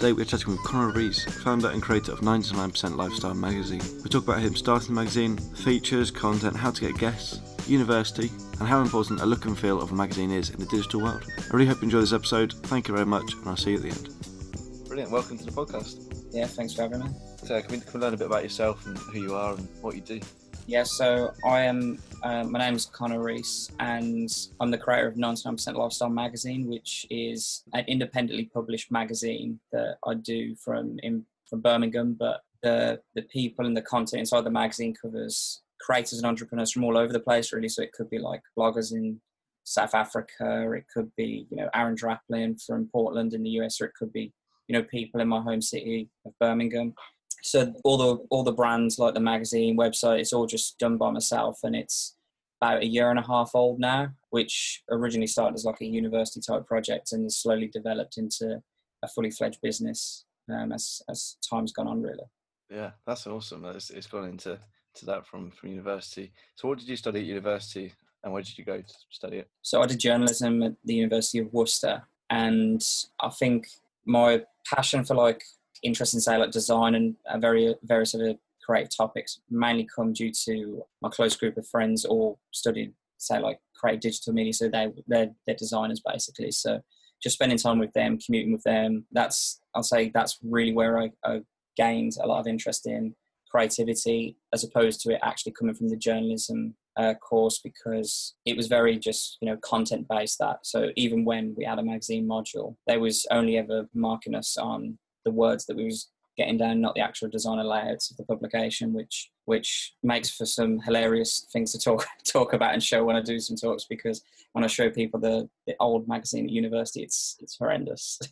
Today we're chatting with Conor Rees, founder and creator of 99% Lifestyle magazine. We talk about him starting the magazine, features, content, how to get guests, university, and how important a look and feel of a magazine is in the digital world. I really hope you enjoy this episode. Thank you very much, and I'll see you at the end. Brilliant. Welcome to the podcast. Yeah, thanks for having me. So, can we, can we learn a bit about yourself and who you are and what you do? Yeah, so I am. Uh, my name is Connor Reese, and I'm the creator of 99% Lifestyle magazine, which is an independently published magazine that I do from in, from Birmingham. But the the people and the content inside the magazine covers creators and entrepreneurs from all over the place, really. So it could be like bloggers in South Africa, it could be you know Aaron Draplin from Portland in the US, or it could be you know people in my home city of Birmingham so all the all the brands like the magazine website it's all just done by myself and it's about a year and a half old now which originally started as like a university type project and has slowly developed into a fully fledged business um, as as time's gone on really. Yeah that's awesome. It's, it's gone into to that from from university. So what did you study at university and where did you go to study it? So i did journalism at the university of worcester and i think my passion for like interest in say like design and uh, very various other creative topics mainly come due to my close group of friends all studied say like create digital media so they they're, they're designers basically. So just spending time with them commuting with them that's i'll say that's really where I, I gained a lot of interest in creativity as opposed to it actually coming from the journalism uh, course because it was very just you know content based that. So even when we had a magazine module they was only ever marking us on the words that we was getting down, not the actual designer layouts of the publication, which which makes for some hilarious things to talk talk about and show when I do some talks because when I show people the, the old magazine at university, it's it's horrendous.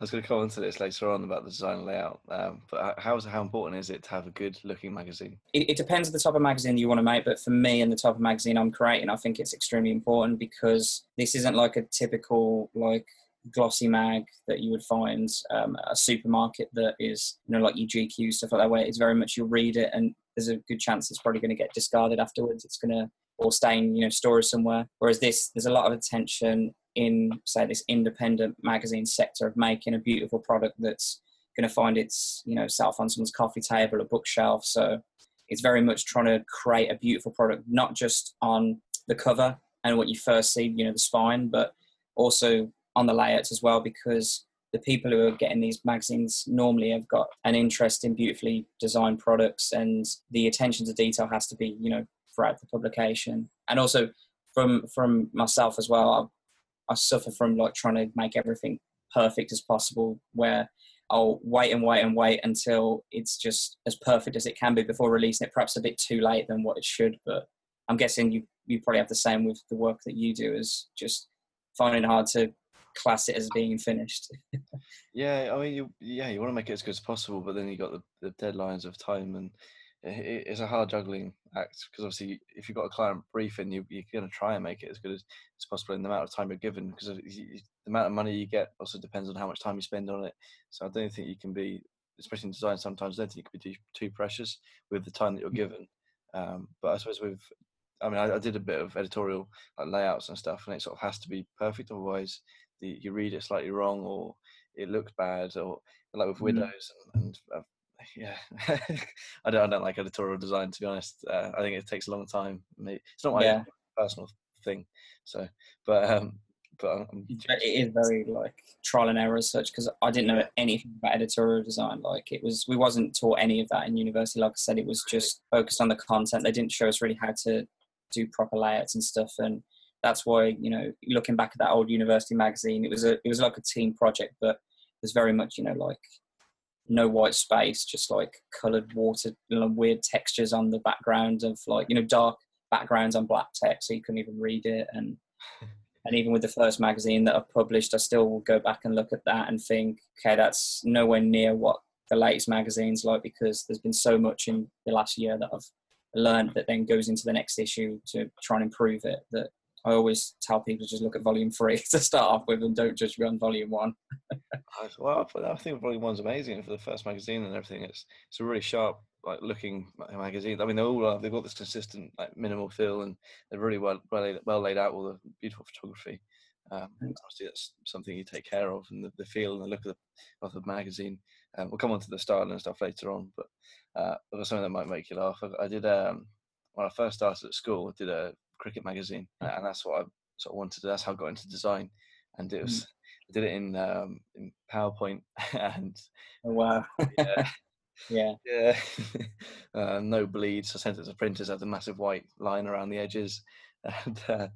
I was going to come on to this later on about the design layout, um, but how how important is it to have a good looking magazine? It, it depends on the type of magazine you want to make, but for me and the type of magazine I'm creating, I think it's extremely important because this isn't like a typical like glossy mag that you would find um, a supermarket that is you know like your GQ stuff like that where it's very much you'll read it and there's a good chance it's probably going to get discarded afterwards. It's going to or stay in you know storage somewhere. Whereas this there's a lot of attention in say this independent magazine sector of making a beautiful product that's going to find its you know self on someone's coffee table or bookshelf. So it's very much trying to create a beautiful product not just on the cover and what you first see you know the spine but also on the layouts as well because the people who are getting these magazines normally have got an interest in beautifully designed products and the attention to detail has to be you know throughout the publication. And also from from myself as well I, I suffer from like trying to make everything perfect as possible where I'll wait and wait and wait until it's just as perfect as it can be before releasing it perhaps a bit too late than what it should but I'm guessing you you probably have the same with the work that you do is just finding hard to class it as being finished. yeah, I mean, you yeah, you want to make it as good as possible, but then you got the, the deadlines of time, and it, it's a hard juggling act because obviously, if you've got a client briefing, you, you're going to try and make it as good as, as possible in the amount of time you're given, because the amount of money you get also depends on how much time you spend on it. So I don't think you can be, especially in design, sometimes I don't think you can be too, too precious with the time that you're mm. given. Um, but I suppose with I mean, I, I, did a bit of editorial like layouts and stuff, and it sort of has to be perfect. Otherwise, the, you read it slightly wrong or it looks bad or like with mm. Widows and, and uh, yeah, I don't I don't like editorial design to be honest. Uh, I think it takes a long time. It's not my yeah. personal thing. So, but um, but I'm, it is very like trial and error as such because I didn't know anything about editorial design. Like it was, we wasn't taught any of that in university. Like I said, it was just focused on the content. They didn't show us really how to do proper layouts and stuff. And that's why you know looking back at that old university magazine it was a it was like a team project but there's very much you know like no white space just like colored water you know, weird textures on the background of like you know dark backgrounds on black text so you couldn't even read it. And and even with the first magazine that i published i still will go back and look at that and think okay that's nowhere near what the latest magazine's like because there's been so much in the last year that i've learned that then goes into the next issue to try and improve it that I always tell people to just look at volume three to start off with and don't judge me on volume one. well, I think volume one's amazing for the first magazine and everything. It's it's a really sharp like looking magazine. I mean, they all are, they've got this consistent like minimal feel, and they're really well well laid, well laid out. All the beautiful photography. Um, obviously, that's something you take care of, and the, the feel and the look of the of the magazine. Um, we'll come on to the style and stuff later on, but uh, something that might make you laugh. I, I did um, when I first started at school. I did a cricket magazine, and that's what I sort of wanted. To, that's how I got into design, and it was. Mm. I did it in um, in PowerPoint, and oh, wow, yeah, yeah, yeah, uh, no bleeds. I sent it to printers. Had a massive white line around the edges, and uh,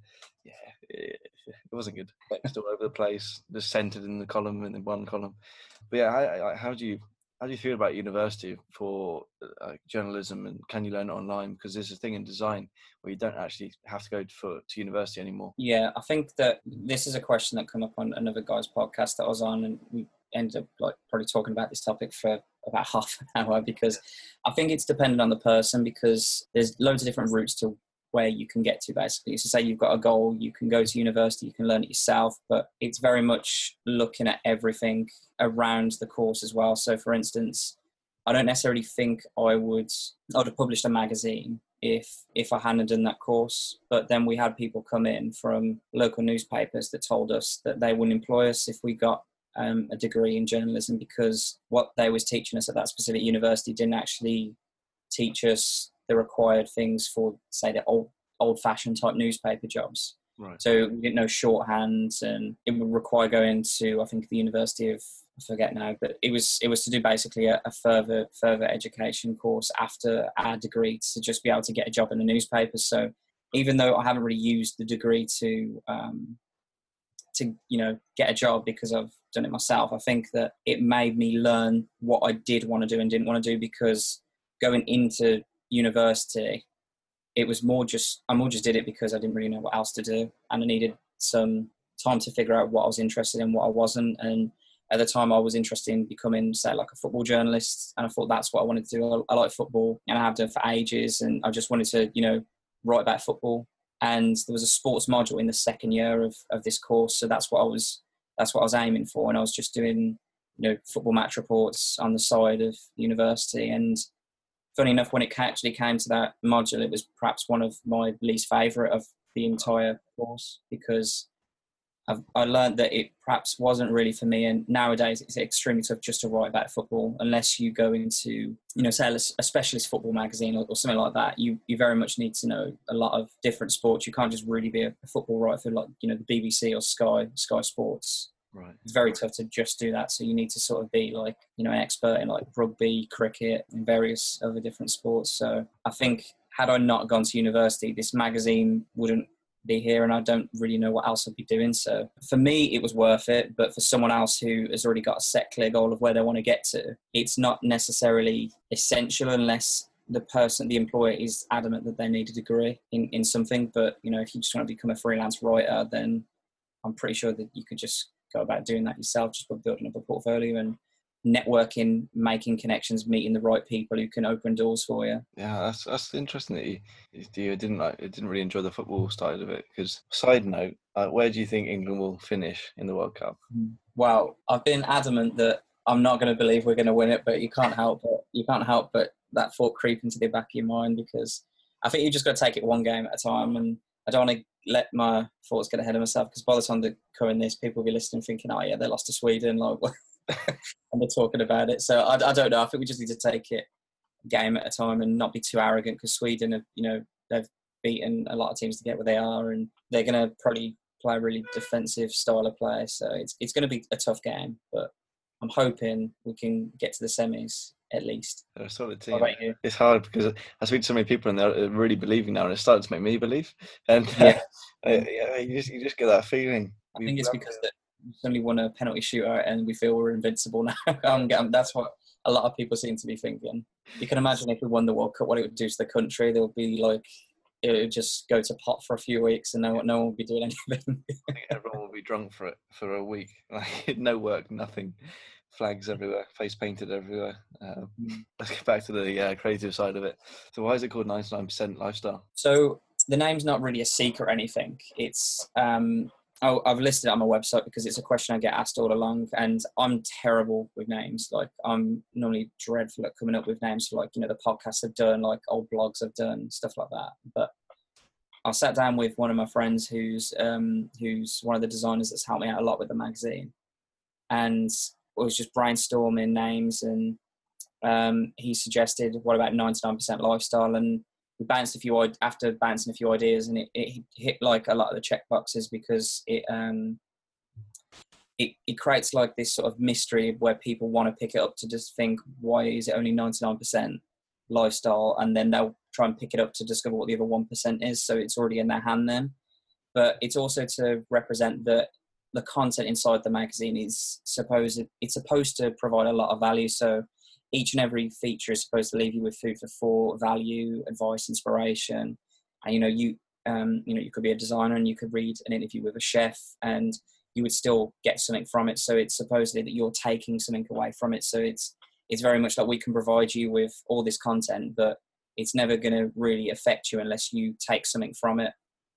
yeah, it, it, wasn't good. Text all over the place, just centered in the column in one column. But yeah, I, I, how do you how do you feel about university for uh, journalism and can you learn it online? Because there's a thing in design where you don't actually have to go for to university anymore. Yeah i think that this is a question that came up on another guy's podcast that i was on and we ended up like probably talking about this topic for about half an hour because i think it's dependent on the person because there's loads of different routes to where you can get to basically. So say you've got a goal, you can go to university, you can learn it yourself, but it's very much looking at everything around the course as well. So for instance, I don't necessarily think I would I would have published a magazine if if I hadn't done that course. But then we had people come in from local newspapers that told us that they wouldn't employ us if we got um, a degree in journalism because what they was teaching us at that specific university didn't actually teach us the required things for, say, the old old fashioned type newspaper jobs. Right. So we didn't know shorthand, and it would require going to I think the University of I forget now, but it was it was to do basically a, a, further further education course after our degree to just be able to get a job in the newspaper. So even though I haven't really used the degree to um, to you know get a job because I've done it myself, I think that it made me learn what I did want to do and didn't want to do because going into university, it was more just I more just did it because I didn't really know what else to do, and I needed some time to figure out what I was interested in, what I wasn't, and at the time I was interested in becoming, say, like a football journalist, and I thought that's what I wanted to do. I, I like football, and I have done for ages, and I just wanted to, you know, write about football. And there was a sports module in the second year of, of this course, so that's what I was that's what I was aiming for, and I was just doing, you know, football match reports on the side of university, and funny enough, when it actually came to that module, it was perhaps one of my least favourite of the entire course because I've, i learned that it perhaps wasn't really for me. And nowadays, it's extremely tough just to write about football unless you go into, you know, say a, specialist football magazine or, or, something like that. You you very much need to know a lot of different sports. You can't just really be a, football writer for like you know the BBC or Sky Sky Sports. Right. It's very tough to just do that. So you need to sort of be like, you know, an expert in like rugby, cricket, and various other different sports. So I think had I not gone to university, this magazine wouldn't be here and I don't really know what else I'd be doing. So for me, it was worth it. But for someone else who has already got a set clear goal of where they want to get to, it's not necessarily essential unless the person, the employer is adamant that they need a degree in, in something. But, you know, if you just want to become a freelance writer, then I'm pretty sure that you could just go about doing that yourself, just by building up a portfolio and networking, making connections, meeting the right people who can open doors for you. Yeah, that's that's interesting that you, you didn't like didn't really enjoy the football side of it. Because side note, uh, where do you think England will finish in the World Cup? Mm. Well, I've been adamant that I'm not going to believe we're going to win it, but you can't help but you can't help but that thought creep into the back of your mind because I think you just got to take it one game at a time, and I don't want to let my thoughts get ahead of myself because by the time they're covering this, people will be listening thinking, "Oh yeah, they lost to Sweden," like, and they're talking about it. So I, I don't know. I think we just need to take it game at a time and not be too arrogant because Sweden have, you know, they've beaten a lot of teams to get where they are, and they're going to probably play a really defensive style of play. So it's it's going to be a tough game, but I'm hoping we can get to the semis at least. They're a solid team. It's hard because I speak to so many people and they're uh, really believing now, and it's starting to make me believe. And uh, yeah. yeah, you just you just get that feeling. I think it's because that we suddenly won a penalty shootout and we feel we're invincible now. Um, um, that's what a lot of people seem to be thinking. You can imagine if we won the World Cup, what it would do to the country. There'll be like it would just go to pot for a few weeks and no, no one will be doing anything. everyone will be drunk for it for a week. Like no work, nothing flags everywhere, face painted everywhere. Um, let's get back to the uh, creative side of it. So, why is it called 99% Lifestyle? So, the name's not really a secret or anything. It's um, Oh, I've listed it on my website because it's a question I get asked all along, and I'm terrible with names. Like I'm normally dreadful at coming up with names for like you know the podcasts I've done, like old blogs I've done, stuff like that. But I sat down with one of my friends who's um, who's one of the designers that's helped me out a lot with the magazine, and was just brainstorming names, and um, he suggested what about 99% lifestyle, and we bounced a few after bouncing a few ideas, and it, it hit like a lot of the check boxes because it um, it, it creates like this sort of mystery where people want to pick it up to just think why is it only 99% lifestyle? And then they'll try and pick it up to discover what the other 1% is so it's already in their hand then. But it's also to represent that the content inside the magazine is supposed it's supposed to provide a lot of value. So each and every feature is supposed to leave you with food for thought value advice inspiration. And you know you um, you know you could be a designer and you could read an interview with a chef and you would still get something from it. So it's supposedly that you're taking something away from it. So it's it's very much like we can provide you with all this content, but it's never going to really affect you unless you take something from it.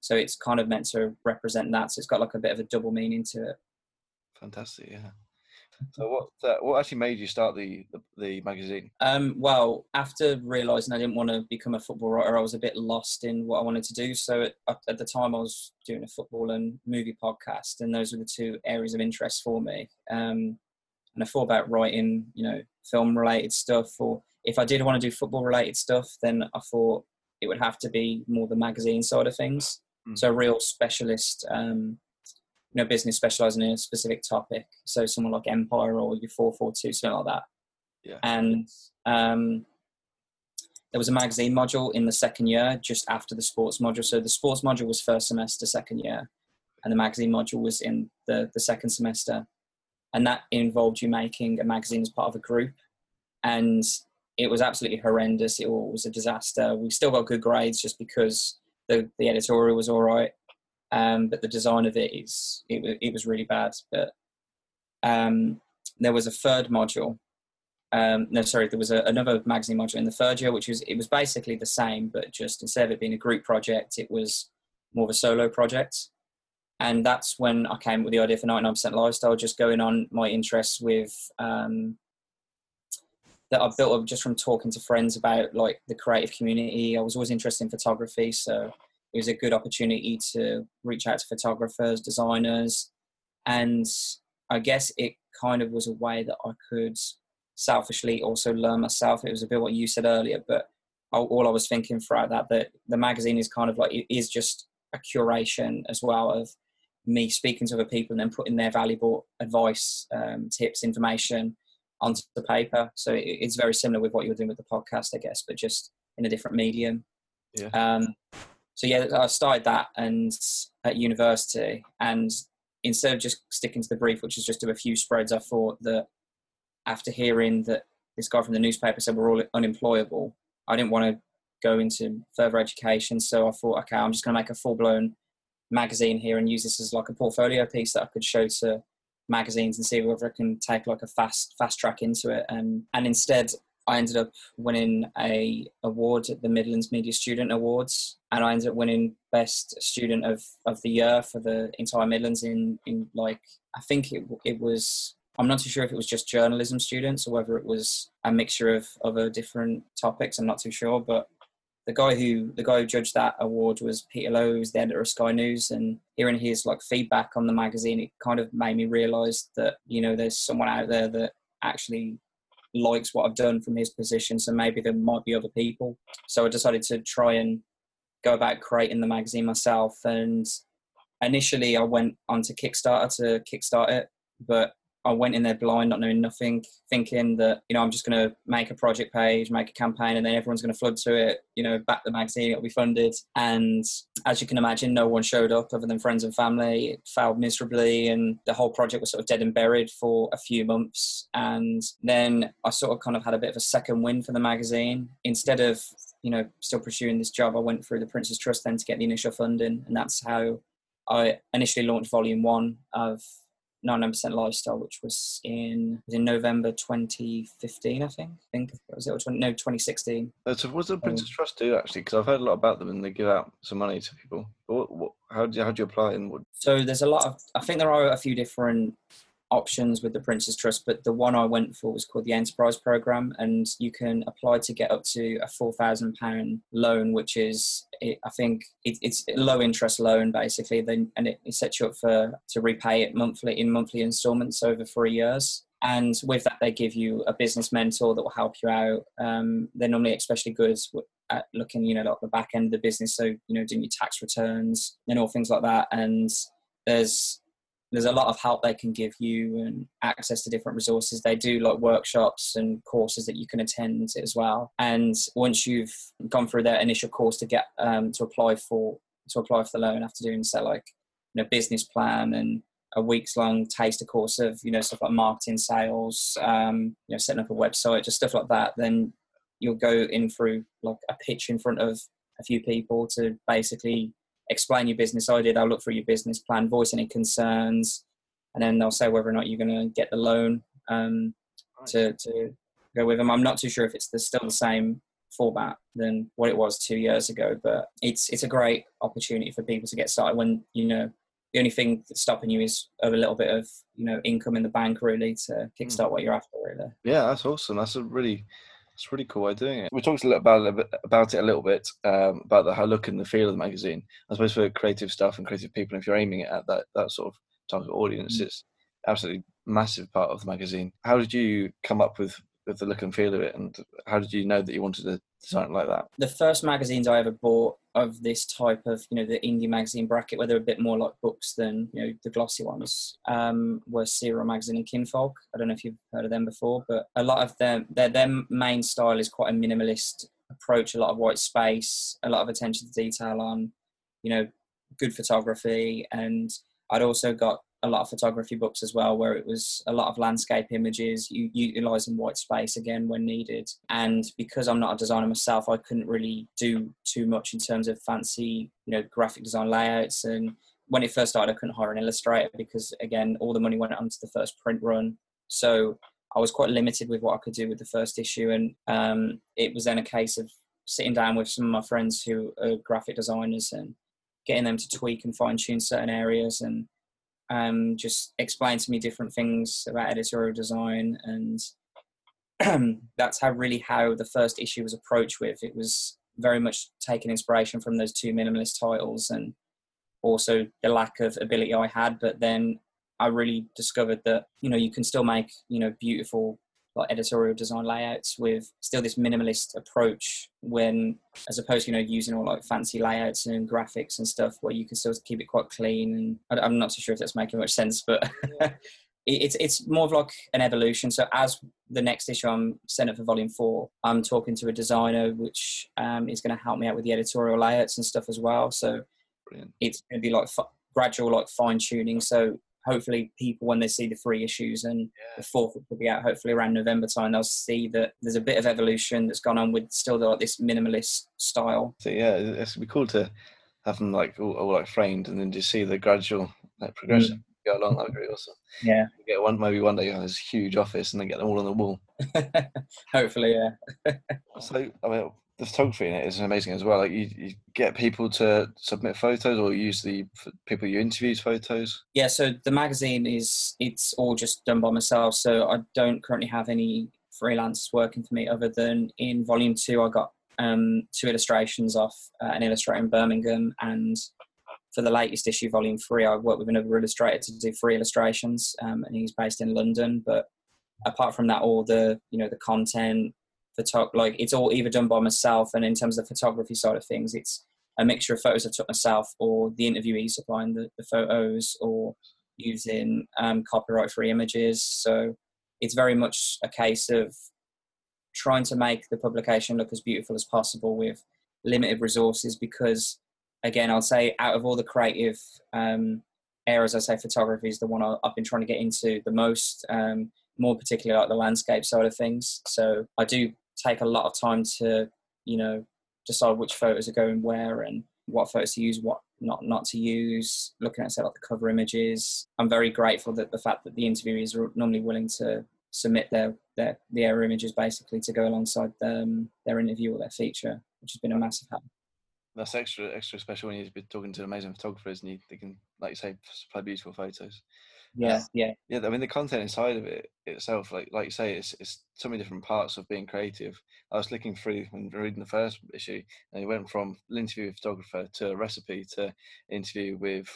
So it's kind of meant to represent that. So it's got like a bit of a double meaning to it. Fantastic, yeah. So what uh, what actually made you start the the, the magazine? Um, well, after realizing I didn't want to become a football writer, I was a bit lost in what I wanted to do. So at, at the time, I was doing a football and movie podcast, and those were the two areas of interest for me. Um, and I thought about writing, you know, film related stuff, or if I did want to do football related stuff, then I thought it would have to be more the magazine side of things. Mm. So a real specialist, um, you know, business specializing in a specific topic. So someone like Empire or your 442, something like that. Yeah. And um, there was a magazine module in the second year, just after the sports module. So the sports module was first semester, second year, and the magazine module was in the, the second semester and that involved you making a magazine as part of a group and it was absolutely horrendous it was a disaster we still got good grades just because the, the editorial was all right um, but the design of it is it, it was really bad. But um, there was a third module um, no sorry there was a, another magazine module in the third year which was it was basically the same but just instead of it being a group project it was more of a solo project. And that's when I came up with the idea for 99% lifestyle, just going on my interests with um, that I've built up just from talking to friends about like the creative community. I was always interested in photography, so it was a good opportunity to reach out to photographers, designers, and I guess it kind of was a way that I could selfishly also learn myself. It was a bit what you said earlier, but all I was thinking throughout that that the magazine is kind of like it is just a curation as well of me speaking to other people and then putting their valuable advice, um, tips, information onto the paper. So it, it's very similar with what you're doing with the podcast, I guess, but just in a different medium. Yeah. Um, so yeah, I started that and at university, and instead of just sticking to the brief, which is just do a few spreads, I thought that after hearing that this guy from the newspaper said we're all unemployable, I didn't want to go into further education. So I thought, okay, I'm just going to make a full blown magazine here and use this as like a portfolio piece that I could show to magazines and see whether I can take like a fast fast track into it. And and instead, I ended up winning a award at the Midlands Media Student Awards, and I ended up winning Best Student of, of the Year for the entire Midlands in in like I think it it was. I'm not too sure if it was just journalism students or whether it was a mixture of other different topics. I'm not too sure, but the guy who the guy who judged that award was Peter Lowe, who's the editor of Sky News, and hearing his like feedback on the magazine, it kind of made me realise that you know there's someone out there that actually likes what I've done from his position. So maybe there might be other people. So I decided to try and go about creating the magazine myself. And initially, I went onto Kickstarter to kickstart it, but I went in there blind, not knowing nothing, thinking that you know I'm just going to make a project page, make a campaign, and then everyone's going to flood to it. You know, back the magazine, it'll be funded. And as you can imagine, no one showed up other than friends and family. It failed miserably, and the whole project was sort of dead and buried for a few months. And then I sort of kind of had a bit of a second win for the magazine. Instead of you know still pursuing this job, I went through the Prince's Trust then to get the initial funding, and that's how I initially launched Volume One of 99% lifestyle, which was in was in November 2015, I think. I think it was it or 20, no 2016. So what does the um, Prince's Trust do actually? Because I've heard a lot about them, and they give out some money to people. What, what, how do you, how do you apply and what? So there's a lot of. I think there are a few different options with the Prince's Trust, but the one I went for was called the Enterprise Program, and you can apply to get up to a four thousand pound loan, which is I think it, it's a low interest loan basically, then and it, sets you up for to repay it monthly in monthly instalments over three years. And with that, they give you a business mentor that will help you out. Um, they're normally especially good at looking, you know, like the back end of the business. So, you know, doing your tax returns and all things like that. And there's there's a lot of help they can give you and access to different resources. They do like workshops and courses that you can attend as well. And once you've gone through their initial course to get um, to apply for to apply for the loan after doing so like you know business plan and a weeks long taster course of you know stuff like marketing, sales, um, you know setting up a website, just stuff like that. Then you'll go in through like a pitch in front of a few people to basically explain your business idea. They'll look through your business plan, voice any concerns, and then they'll say whether or not you're going to get the loan um, to, to go with them. I'm not too sure if it's the, still the same format than what it was two years ago, but it's it's a great opportunity for people to get started when you know the only thing that's stopping you is a little bit of you know income in the bank really to kickstart mm. what you're after really. Yeah, that's awesome. That's a really it's really cool way of doing it. We talked a little about it, about it a little bit um, about the how look and the feel of the magazine. I suppose for creative stuff and creative people, if you're aiming it at that that sort of target audience, mm-hmm. it's absolutely massive part of the magazine. How did you come up with with the look and feel of it, and how did you know that you wanted to design it like that? The first magazines I ever bought of this type of, you know, the indie magazine bracket, where they're a bit more like books than you know the glossy ones, um, were Cereal Magazine and Kinfolk. I don't know if you've heard of them before, but a lot of them, their their main style is quite a minimalist approach. A lot of white space, a lot of attention to detail on, you know, good photography, and I'd also got a lot of photography books as well, where it was a lot of landscape images, you utilizing white space again when needed. And because I'm not a designer myself, I couldn't really do too much in terms of fancy, you know, graphic design layouts. And when it first started, I couldn't hire an illustrator because, again, all the money went onto the first print run. So I was quite limited with what I could do with the first issue. And um, it was then a case of sitting down with some of my friends who are graphic designers and getting them to tweak and fine tune certain areas and um, just explained to me different things about editorial design and that's how really how the first issue was approached with. It was very much taking inspiration from those two minimalist titles and also the lack of ability i had. But then i really discovered that you know you can still make you know beautiful like editorial design layouts with still this minimalist approach when as opposed to you know using all like fancy layouts and graphics and stuff where you can still keep it quite clean and i'm not so sure if that's making much sense but it's it's more of like an evolution. So as the next issue i'm sent up for volume four i'm talking to a designer which um, is going to help me out with the editorial layouts and stuff as well. So Brilliant. it's going to be like f- gradual like fine tuning so hopefully people when they see the three issues and yeah. the fourth will be out hopefully around November time they'll see that there's a bit of evolution that's gone on with still like this minimalist style. So yeah, it's be cool to have them like all, all like framed and then just see the gradual like progression. Mm. Go along, that'd be awesome. Yeah, get one maybe one day you have this huge office and then get them all on the wall. hopefully, yeah. so I mean, the photography in it is amazing as well. Like you, you get people to submit photos or use the people you interview's photos. Yeah, so the magazine is it's all just done by myself. So I don't currently have any freelance working for me other than in volume two I got um, two illustrations off uh, an illustrator in Birmingham and for the latest issue, volume three, I worked with another illustrator to do three illustrations, um, and he's based in London. But apart from that, all the you know the content, photog- like it's all either done by myself and in terms of the photography side of things it's a mixture of photos I took myself or the interviewee supplying the, the photos or using um, copyright free images. So it's very much a case of trying to make the publication look as beautiful as possible with limited resources because again i'll say out of all the creative um, areas i say photography is the one i've been trying to get into the most um, more particularly like the landscape side of things. So i do take a lot of time to, you know, decide which photos are going where and what photos to use, what not not to use. Looking at say like the cover images, I'm very grateful that the fact that the interviewees are normally willing to submit their their the error images basically to go alongside them, their interview or their feature, which has been a massive help. That's extra extra special when you've been talking to amazing photographers and you, they can, like you say, supply beautiful photos. Yeah, yeah, yeah. I mean, the content inside of it itself, like like you say, it's it's so many different parts of being creative. I was looking through and reading the first issue, and it went from an interview with a photographer to a recipe to interview with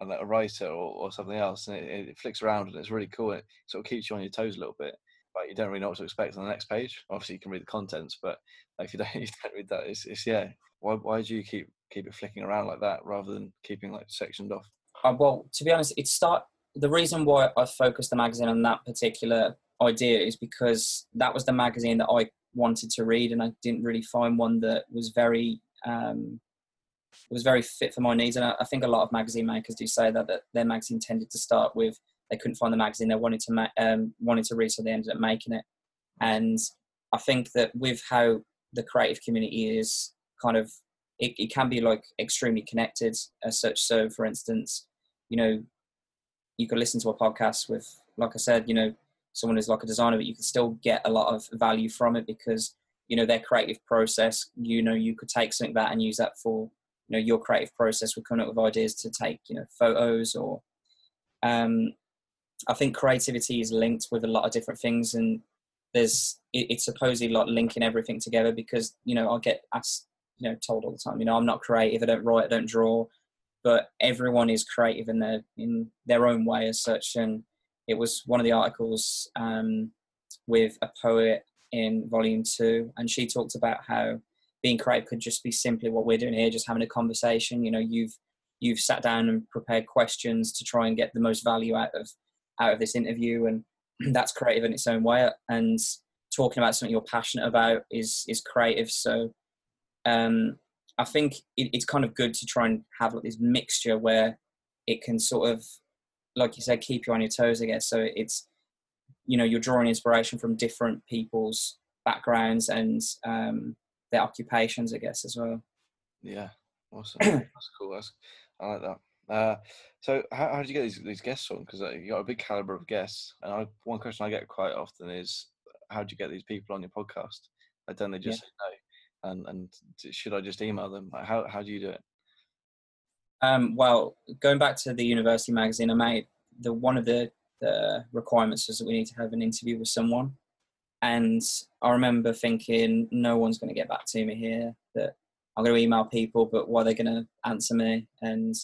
uh, a writer or, or something else, and it, it, flicks around and it's really cool. It sort of keeps you on your toes a little bit, but you don't really know what to expect on the next page. Obviously, you can read the contents, but like, if you don't, you don't read that, it's, it's yeah. Why why do you keep keep it flicking around like that rather than keeping like sectioned off? Uh, well, to be honest, it start the reason why I focused the magazine on that particular idea is because that was the magazine that I wanted to read, and I didn't really find one that was very um, was very fit for my needs. And I, I, think a lot of magazine makers do say that that their magazine tended to start with they couldn't find the magazine they wanted to ma- um, wanted to read, so they ended up making it. And I think that with how the creative community is kind of it, it can be like extremely connected as such. So, for instance, you know, you could listen to a podcast with, like I said, you know, someone who's like a designer, but you can still get a lot of value from it because you know their creative process. You know, you could take something that and use that for you know your creative process. We're coming up with ideas to take you know photos or. Um, I think creativity is linked with a lot of different things, and there's it, it's supposedly like linking everything together because you know I get asked, you know, told all the time, you know, I'm not creative, I don't write, I don't draw, but everyone is creative in their in their own way as such. And it was one of the articles um, with a poet in volume two, and she talked about how being creative could just be simply what we're doing here, just having a conversation. You know, you've you've sat down and prepared questions to try and get the most value out of out of this interview, and that's creative in its own way. And talking about something you're passionate about is is creative. So um, I think it, it's kind of good to try and have like this mixture where it can sort of, like you said, keep you on your toes. I guess so. It's you know you're drawing inspiration from different people's backgrounds and um, their occupations, I guess, as well. Yeah, awesome. That's cool. That's, I like that. Uh, so how, how did you get these, these guests on? Because uh, you got a big caliber of guests, and I, one question I get quite often is, how do you get these people on your podcast? Like, don't they just yeah. say no? And and should I just email them? How how do you do it? Um, well, going back to the university magazine, I made the one of the the requirements was that we need to have an interview with someone, and I remember thinking, no one's going to get back to me here. That I'm going to email people, but what are they going to answer me? And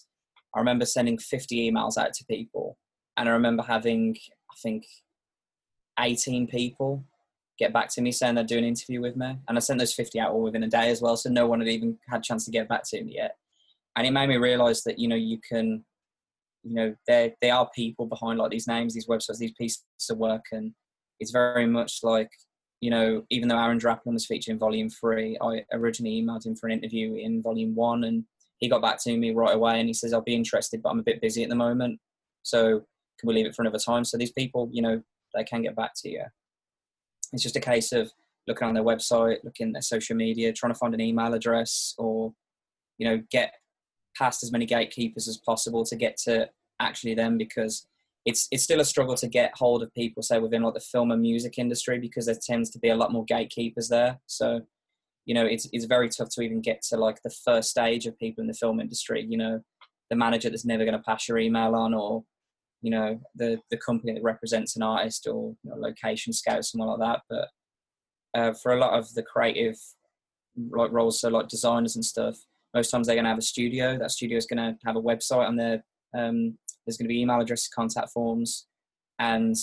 I remember sending 50 emails out to people, and I remember having I think 18 people get back to me saying they'd do an interview with me. And I sent those 50 out all within a day as well. So no one had even had a chance to get back to me yet. And it made me realize that, you know, you can, you know, there, there are people behind like these names, these websites, these pieces of work. And it's very much like, you know, even though Aaron Draplin was featured in volume three, I originally emailed him for an interview in volume one and he got back to me right away and he says, I'll be interested, but I'm a bit busy at the moment. So can we leave it for another time? So these people, you know, they can get back to you. It's just a case of looking on their website, looking at their social media, trying to find an email address, or you know, get past as many gatekeepers as possible to get to actually them because it's it's still a struggle to get hold of people say within like the film and music industry because there tends to be a lot more gatekeepers there. So you know it's it's very tough to even get to like the first stage of people in the film industry you know the manager that's never going to pass your email on or you know the the company that represents an artist or you know, location scout something like that. But uh, for a lot of the creative like roles so like designers and stuff most times they're going to have a studio. That studio is going to have a website and there um, there's going to be email addresses contact forms and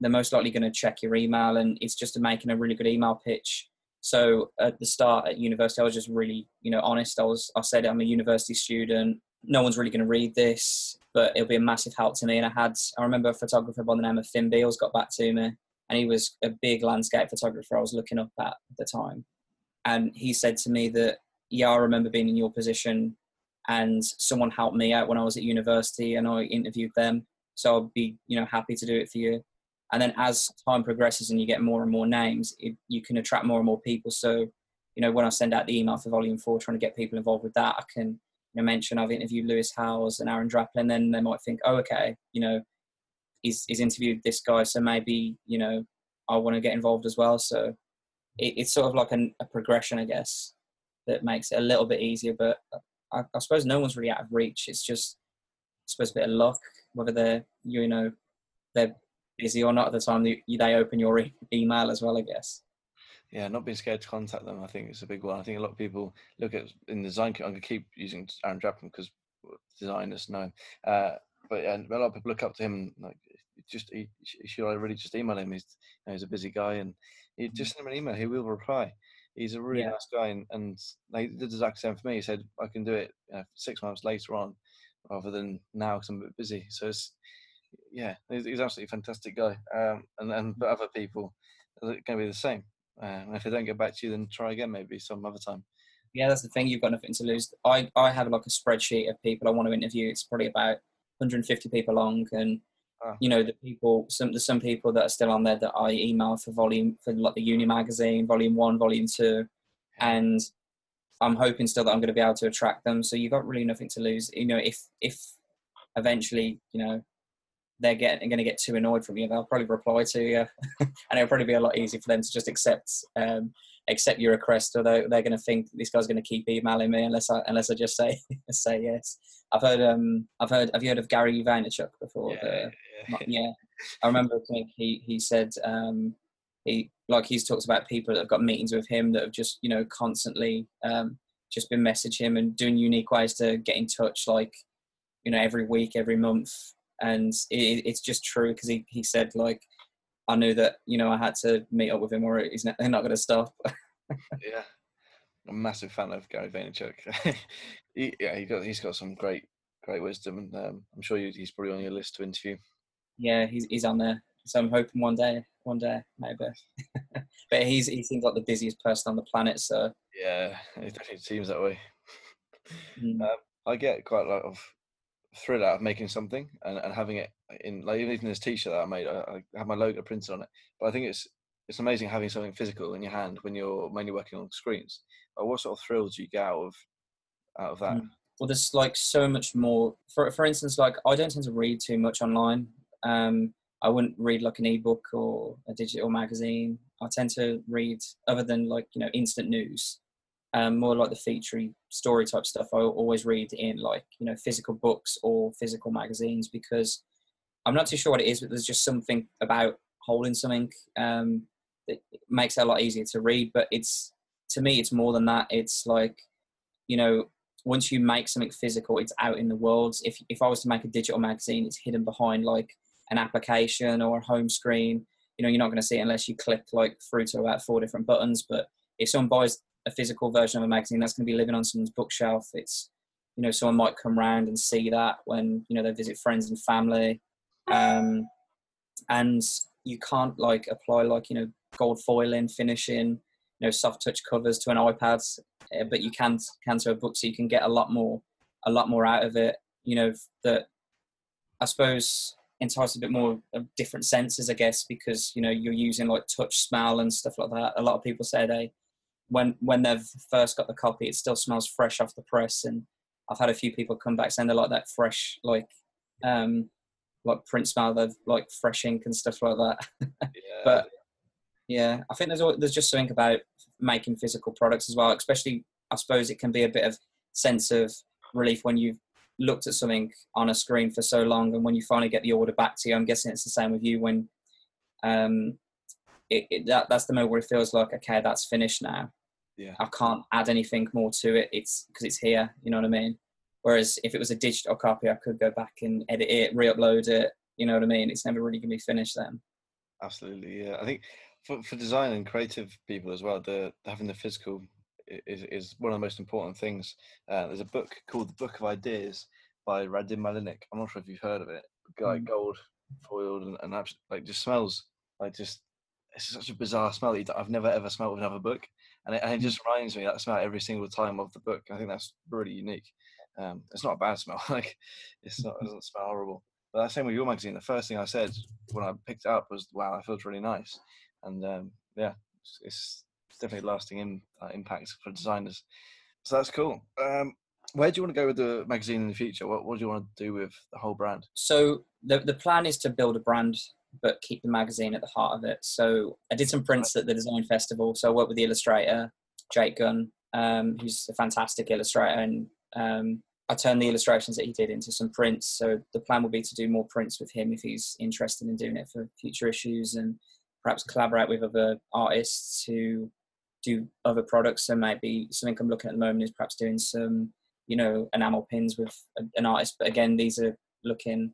they're most likely going to check your email and it's just making a really good email pitch. So at the start at university i was just really you know honest. I was i said i'm a university student no one's really going to read this, but it'll be a massive help to me. And I had, I remember a photographer by the name of Finn Beales got back to me, and he was a big landscape photographer I was looking up at, the time. And he said to me that, yeah, I remember being in your position, and someone helped me out when I was at university, and I interviewed them. So I'd be, you know, happy to do it for you. And then as time progresses and you get more and more names, it, you can attract more and more people. So, you know, when I send out the email for volume four, trying to get people involved with that, I can you know, mention I've interviewed Lewis Howes and Aaron Draplin, then they might think, oh, okay, you know, he's he's interviewed this guy, so maybe you know I want to get involved as well. So it, it's sort of like an, a progression, I guess, that makes it a little bit easier. But I, I suppose no one's really out of reach. It's just I suppose a bit of luck, whether they're you know they're busy or not at the time they, they open your e- email as well. I guess. Yeah, not being scared to contact them. I think it's a big one. I think a lot of people look at in the design. I'm gonna keep using Aaron Draplin because designers know. Uh, but yeah, a lot of people look up to him. Like, just he, he should I really just email him? He's you know, he's a busy guy, and he just send him an email. He will reply. He's a really Yeah. nice guy, and, and they did the exact same for me. He said I can do it you know, six months later on, rather than now because I'm a bit busy. So it's yeah, he's, he's absolutely fantastic guy. Um, and and but other people are going to be the same. And if I don't get back to you, then try again maybe some other time. yeah, that's the thing. You've got nothing to lose. I, I have like a spreadsheet of people I want to interview. It's probably about 150 people long, and Ah. you know the people. Some there's some people that are still on there that I email for volume for like the Uni magazine, volume one, volume two, and I'm hoping still that I'm going to be able to attract them. So you've got really nothing to lose. You know, if if eventually you know they're getting going to get too annoyed from you, they'll probably reply to you, and it'll probably be a lot easier for them to just accept um, accept your request, or they're, going to think this guy's going to keep emailing me unless I unless I just say say yes. I've heard um I've heard have you heard of Gary Vaynerchuk before? The- yeah, yeah, I remember he he said um he like he's talked about people that have got meetings with him that have just you know constantly um just been message him and doing unique ways to get in touch like you know every week every month and it, it's just true because he, he said like I knew that you know I had to meet up with him or he's not, they're not going to stop yeah. I'm a massive fan of Gary Vaynerchuk. he, yeah, he got he's got some great great wisdom, and um, I'm sure you, he's probably on your list to interview. yeah he's, he's on there so I'm hoping one day one day maybe but he's he seems like the busiest person on the planet so Yeah, it definitely seems that way. mm, Um, I get quite a lot of thrill out of making something and, and having it in like even this t-shirt that I made. I, I have my logo printed on it, but I think it's it's amazing having something physical in your hand when you're mainly working on screens. What sort of thrills do you get out of out of that? Mm. well there's like so much more for for instance like i don't tend to read too much online um i wouldn't read like an ebook or a digital magazine i tend to read other than like you know instant news um more like the featurey story type stuff i always read in like you know physical books or physical magazines because i'm not too sure what it is but there's just something about holding something um that makes it a lot easier to read but it's to me it's more than that it's like you know once you make something physical, it's out in the world. If if I was to make a digital magazine, it's hidden behind like an application or a home screen. You know, you're not going to see it unless you click like through to about four different buttons. But if someone buys a physical version of a magazine, that's going to be living on someone's bookshelf. It's you know, someone might come round and see that when you know they visit friends and family, um, and you can't like apply like you know gold foiling, finishing, you know, soft touch covers to an iPad uh, but you can can to a book, so you can get a lot more a lot more out of it. You know that I suppose entice a bit more of different senses, I guess, because you know you're using like touch, smell, and stuff like that. A lot of people say they when when they've first got the copy, it still smells fresh off the press, and I've had a few people come back saying they like that fresh like um like print smell of like fresh ink and stuff like that. Yeah, but yeah, I think there's there's just something about making physical products as well. Especially, I suppose it can be a bit of sense of relief when you've looked at something on a screen for so long, and when you finally get the order back to you. I'm guessing it's the same with you when um, it, it, that that's the moment where it feels like okay, that's finished now. Yeah, I can't add anything more to it. It's because it's here. You know what I mean? Whereas if it was a digital copy, I could go back and edit it, re-upload it. You know what I mean? It's never really gonna be finished then. absolutely. Yeah, I think for for design and creative people as well, the having the physical is is one of the most important things. Uh, there's a book called The Book of Ideas by Radim Malinic. I'm not sure if you've heard of it. Guy Mm. gold foiled and, and abs- like just smells like just it's such a bizarre smell that I've never ever smelled with another book, and it, and it just reminds me that smell every single time of the book. I think that's really unique. Um, it's not a bad smell, like it's not it doesn't smell horrible. But that same with your magazine. The first thing I said when I picked it up was, "Wow, that feels really nice," and um, yeah, it's, it's definitely lasting in, uh, impact for designers. So that's cool. Um, Where do you want to go with the magazine in the future? What, what do you want to do with the whole brand? So the the plan is to build a brand, but keep the magazine at the heart of it. So I did some prints at the design festival. So I worked with the illustrator Jake Gunn, um, who's a fantastic illustrator, and um, I turned the illustrations that he did into some prints. So the plan will be to do more prints with him if he's interested in doing it for future issues, and perhaps collaborate with other artists who do other products. So maybe something I'm looking at the moment is perhaps doing some, you know, enamel pins with an artist. But again, these are looking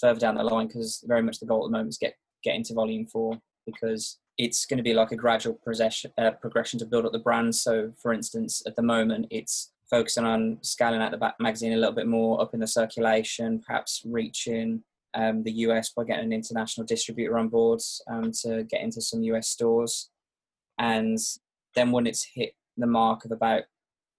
further down the line because very much the goal at the moment is get get into volume four because it's going to be like a gradual progression, uh, progression to build up the brand. So, for instance, at the moment, it's focusing on scaling out the magazine a little bit more, up in the circulation, perhaps reaching um, the US by getting an international distributor on board um, to get into some US stores. And then when it's hit the mark of about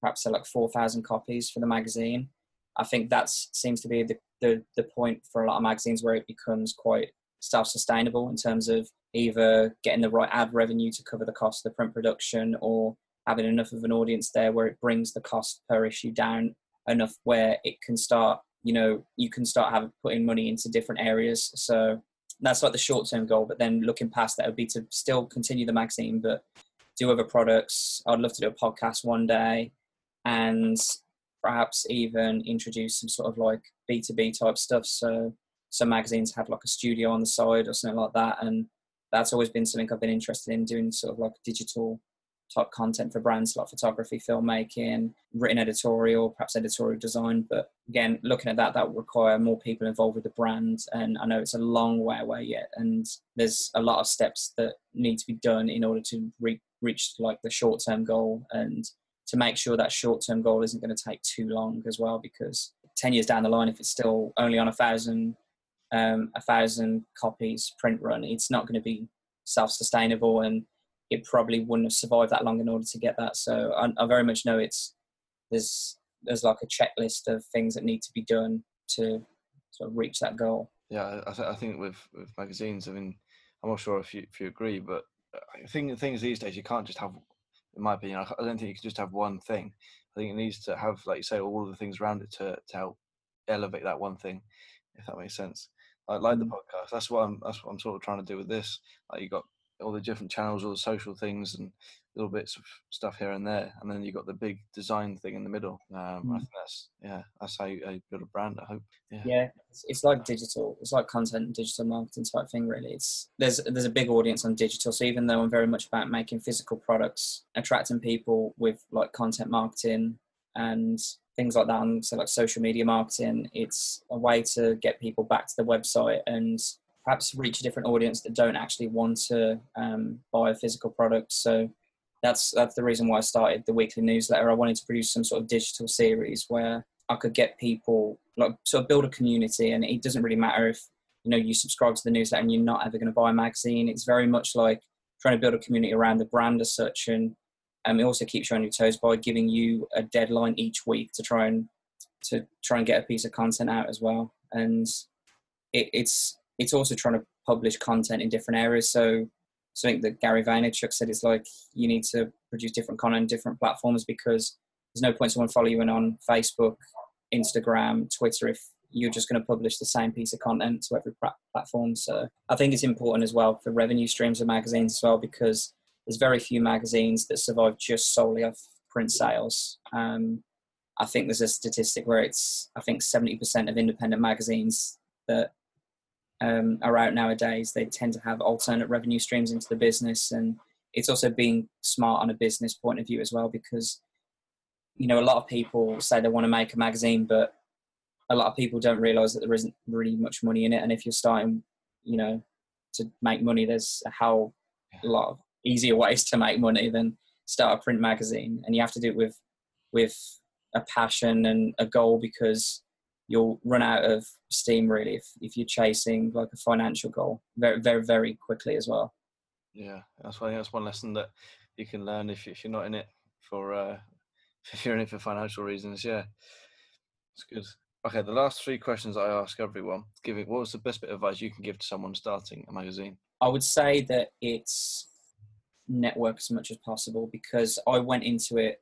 perhaps like 4,000 copies for the magazine, I think that seems to be the, the, the point for a lot of magazines where it becomes quite self-sustainable in terms of either getting the right ad revenue to cover the cost of the print production or having enough of an audience there where it brings the cost per issue down enough where it can start you know you can start having putting money into different areas. So that's like the short term goal but then looking past that would be to still continue the magazine but do other products. I'd love to do a podcast one day and perhaps even introduce some sort of like b2b type stuff so some magazines have like a studio on the side or something like that and that's always been something I've been interested in doing sort of like digital type content for brands like photography, filmmaking, written editorial, perhaps editorial design. But again, looking at that, that would require more people involved with the brand. And I know it's a long way away yet. And there's a lot of steps that need to be done in order to re- reach like the short term goal and to make sure that short term goal isn't going to take too long as well. Because 10 years down the line, if it's still only on a thousand um, a thousand copies print run, it's not going to be self-sustainable, and it probably wouldn't have survived that long in order to get that. So I, I very much know it's there's there's like a checklist of things that need to be done to sort of reach that goal. Yeah, I, th- I think with with magazines, I mean, I'm not sure if you if you agree, but I think the things these days you can't just have. In my opinion, I don't think you can just have one thing. I think it needs to have, like you say, all the things around it to to help elevate that one thing, if that makes sense. I like the mm. podcast. That's what I'm. That's what I'm sort of trying to do with this. Like you got all the different channels, all the social things, and little bits of stuff here and there, and then you've got the big design thing in the middle. Um, mm. I think that's yeah, that's how you, how you, build a brand. I hope. Yeah, yeah it's, it's, like digital. It's like content and digital marketing type thing. Really, it's there's there's a big audience on digital. So even though I'm very much about making physical products, attracting people with like content marketing and things like that on so like social media marketing it's a way to get people back to the website and perhaps reach a different audience that don't actually want to um, buy a physical product. So that's that's the reason why i started the weekly newsletter. I wanted to produce some sort of digital series where i could get people like sort of build a community. And it doesn't really matter if you know you subscribe to the newsletter and you're not ever going to buy a magazine. It's very much like trying to build a community around the brand as such. And um, it also keeps you on your toes by giving you a deadline each week to try and to try and get a piece of content out as well. And it, it's it's also trying to publish content in different areas. So something that Gary Vaynerchuk said is like you need to produce different content on different platforms because there's no point someone following on Facebook, Instagram, Twitter if you're just going to publish the same piece of content to every platform. So I think it's important as well for revenue streams of magazines as well because there's very few magazines that survive just solely off print sales. Um, I think there's a statistic where it's I think 70% of independent magazines that um, are out nowadays. They tend to have alternate revenue streams into the business, and it's also being smart on a business point of view as well because you know a lot of people say they want to make a magazine, but a lot of people don't realize that there isn't really much money in it, and if you're starting, you know, to make money, there's a whole lot of easier ways to make money than start a print magazine, and you have to do it with with a passion and a goal because you'll run out of steam really if, if you're chasing like a financial goal very very very quickly as well. Yeah that's why that's one lesson that you can learn if, if you're not in it for uh if you're in it for financial reasons. Yeah it's good. Okay the last three questions i ask everyone giving what was the best bit of advice you can give to someone starting a magazine? I would say that it's network as much as possible because I went into it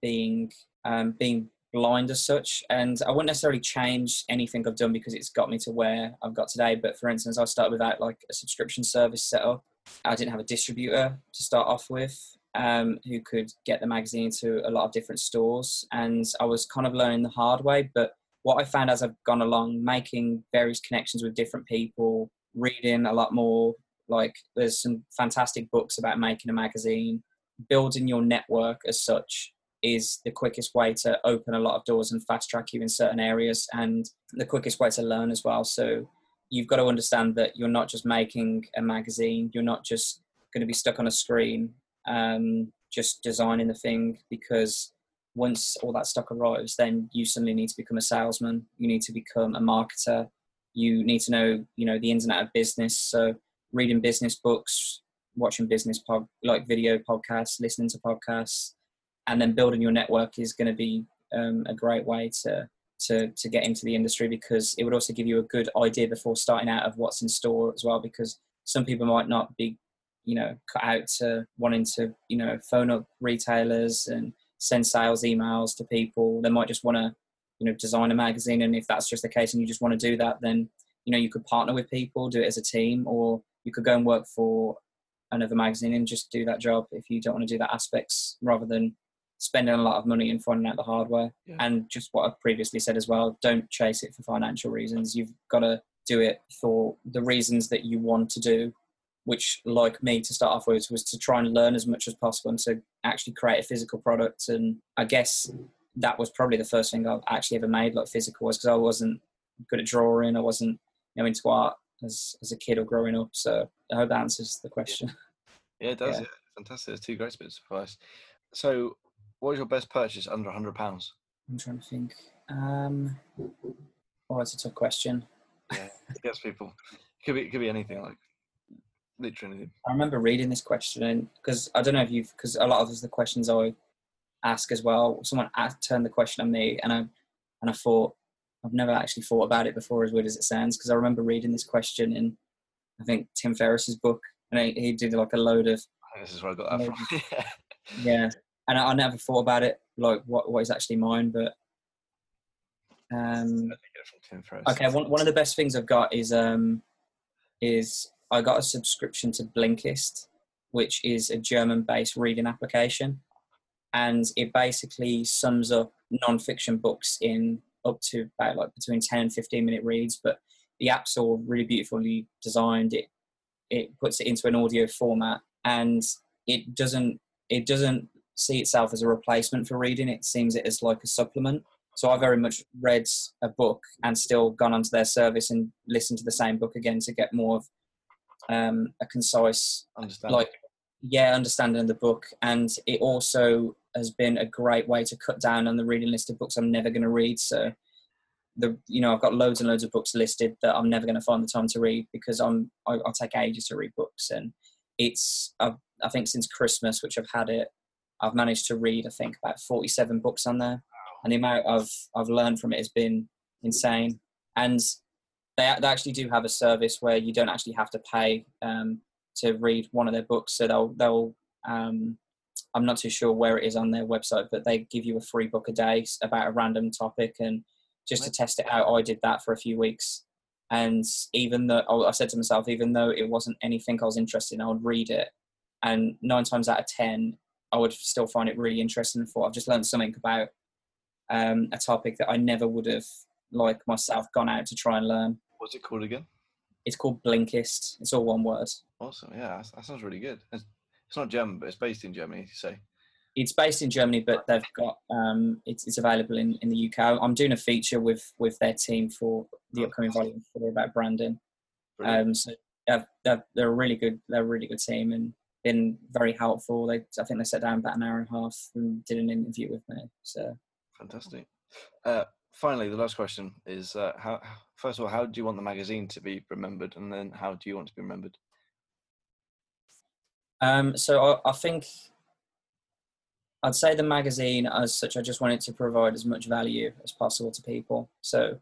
being um, being blind as such. And I wouldn't necessarily change anything I've done because it's got me to where I've got today. But for instance, I started without like a subscription service set up. I didn't have a distributor to start off with um, who could get the magazine to a lot of different stores. And I was kind of learning the hard way. But what I found as I've gone along, making various connections with different people, reading a lot more, like there's some fantastic books about making a magazine, building your network as such is the quickest way to open a lot of doors and fast track you in certain areas and the quickest way to learn as well. So you've got to understand that you're not just making a magazine, you're not just going to be stuck on a screen um, just designing the thing because once all that stock arrives, then you suddenly need to become a salesman. You need to become a marketer. You need to know, you know, the out of business. So reading business books, watching business pod, like video podcasts, listening to podcasts, and then building your network is going to be um, a great way to to to get into the industry because it would also give you a good idea before starting out of what's in store as well. Because some people might not be, you know, cut out to wanting to, you know, phone up retailers and send sales emails to people. They might just want to, you know, design a magazine, and if that's just the case, and you just want to do that, then you know you could partner with people, do it as a team, or you could go and work for another magazine and just do that job if you don't want to do that aspects rather than spending a lot of money and finding out the hardware. Yeah. And just what I've previously said as well, don't chase it for financial reasons. You've got to do it for the reasons that you want to do, which, like me, to start off with, was to try and learn as much as possible and to actually create a physical product. And I guess that was probably the first thing I've actually ever made, like physical, was because I wasn't good at drawing, I wasn't you know, into art as, as a kid or growing up. So I hope that answers the question. Yeah, it does. Yeah. Fantastic. There's two great bits of advice. So what was your best purchase under hundred pounds? I'm trying to think. Um, oh, it's a tough question. Yeah, yes, people. It could be it could be anything like literally anything. I remember reading this question because I don't know if you've because a lot of the questions I ask as well. Someone asked, turned the question on me, and I and I thought I've never actually thought about it before, as weird as it sounds, because I remember reading this question in I think Tim Ferriss's book, and he, he did like a load of. This is where I got that from. yeah, and I, I, never thought about it like what what is actually mine, but um, okay. One one of the best things I've got is um is I got a subscription to Blinkist, which is a German-based reading application, and it basically sums up non-fiction books in up to about like between 10 and 15 minute reads but the app's all really beautifully designed it it puts it into an audio format and it doesn't it doesn't see itself as a replacement for reading. It seems it is like a supplement. So I very much read a book and still gone onto their service and listened to the same book again to get more of um, a concise, like yeah, understanding of the book. And it also has been a great way to cut down on the reading list of books I'm never going to read. So the you know I've got loads and loads of books listed that I'm never going to find the time to read because I'm I, I take ages to read books and it's I've, I think since Christmas, which I've had it I've managed to read, I think, about 47 books on there. And the amount I've, I've learned from it has been insane. And they, they actually do have a service where you don't actually have to pay um, to read one of their books. So they'll, they'll um, I'm not too sure where it is on their website, but they give you a free book a day about a random topic. And just to test it out, I did that for a few weeks. And even though I said to myself, even though it wasn't anything I was interested in, I would read it. And nine times out of 10, I would still find it really interesting. For I've just learned something about um, a topic that I never would have, like myself, gone out to try and learn. What's it called again? It's called Blinkist. It's all one word. Awesome. Yeah, that sounds really good. It's, it's not German, but it's based in Germany. You say? It's based in Germany, but they've got um, it's, it's available in, in the UK. I'm doing a feature with with their team for the oh, upcoming volume four about branding. Um, so they're, they're, they're a really good they're a really good team, and been very helpful. They, I think they sat down about an hour and a half and did an interview with me. So fantastic. Uh, finally, the last question is: uh, how, first of all, how do you want the magazine to be remembered, and then how do you want to be remembered? Um, so I, I think I'd say the magazine, as such, I just want it to provide as much value as possible to people. So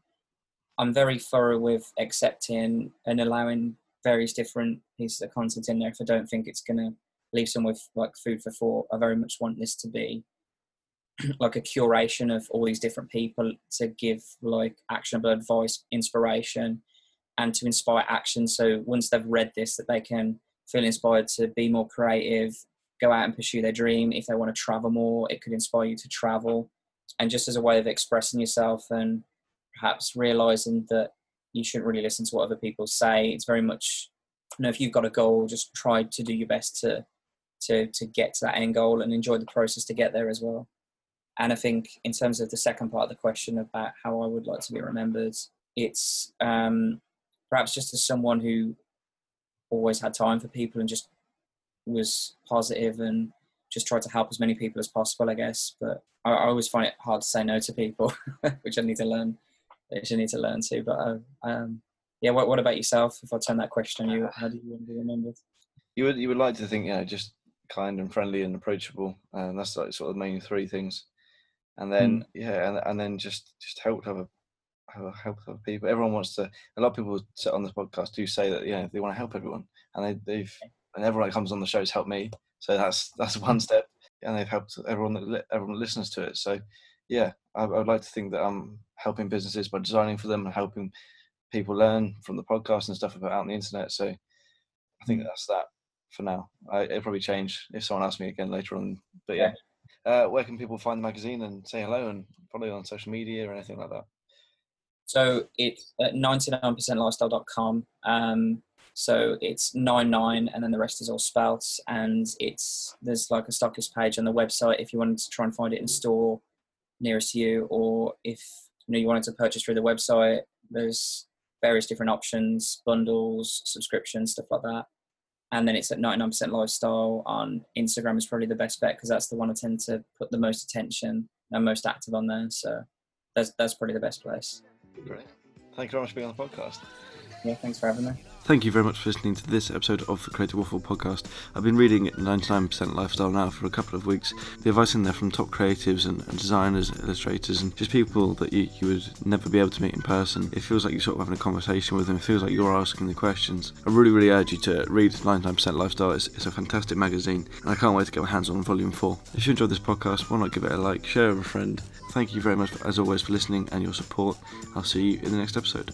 I'm very thorough with accepting and allowing various different pieces of content in there if I don't think it's going to leave someone with like food for thought. I very much want this to be like a curation of all these different people to give like actionable advice, inspiration, and to inspire action. So once they've read this, that they can feel inspired to be more creative, go out and pursue their dream. If they want to travel more, it could inspire you to travel. And just as a way of expressing yourself and perhaps realizing that you shouldn't really listen to what other people say. It's very much, you know, if you've got a goal, just try to do your best to to to get to that end goal and enjoy the process to get there as well. And I think in terms of the second part of the question about how I would like to be remembered, it's um, perhaps just as someone who always had time for people and just was positive and just tried to help as many people as possible, I guess. But I, I always find it hard to say no to people, which I need to learn. Which I need to learn to. But uh, um, yeah, what, what about yourself? If I turn that question on you, how do you want to be remembered? You would you would like to think, you know, just kind and friendly and approachable, and that's like sort of the main three things. And then mm. yeah, and, and then just just help other help other people. Everyone wants to. A lot of people sit on this podcast do say that you know they want to help everyone, and they, they've and everyone that comes on the show has helped me. So that's that's one mm. step, and they've helped everyone that everyone that listens to it. So yeah, I, I would like to think that I'm helping businesses by designing for them and helping people learn from the podcast and stuff about out on the internet. So I think mm. that's that for now. I, it'll probably change if someone asks me again later on. But yeah, uh, where can people find the magazine and say hello and follow you on social media or anything like that? So it's at 99percentlifestyle.com. Um, so it's 99 and then the rest is all spelt. And it's there's like a stockist page on the website if you wanted to try and find it in store nearest you, or if you know you wanted to purchase through the website, there's various different options, bundles, subscriptions, stuff like that. And then it's at 99% lifestyle on instagram is probably the best bet because that's the one i tend to put the most attention and most active on there. So that's that's probably the best place. Great. Thank you very much for being on the podcast yeah thanks for having me Thank you very much for listening to this episode of the Creative Waffle podcast. I've been reading 99% Lifestyle now for a couple of weeks. The advice in there from top creatives and, and designers, illustrators, and just people that you, you would never be able to meet in person. It feels like you're sort of having a conversation with them. It feels like you're asking the questions. I really, really urge you to read 99% Lifestyle. It's, it's a fantastic magazine, and I can't wait to get my hands on Volume 4. If you enjoyed this podcast, why not give it a like, share with a friend. Thank you very much, as always, for listening and your support. I'll see you in the next episode.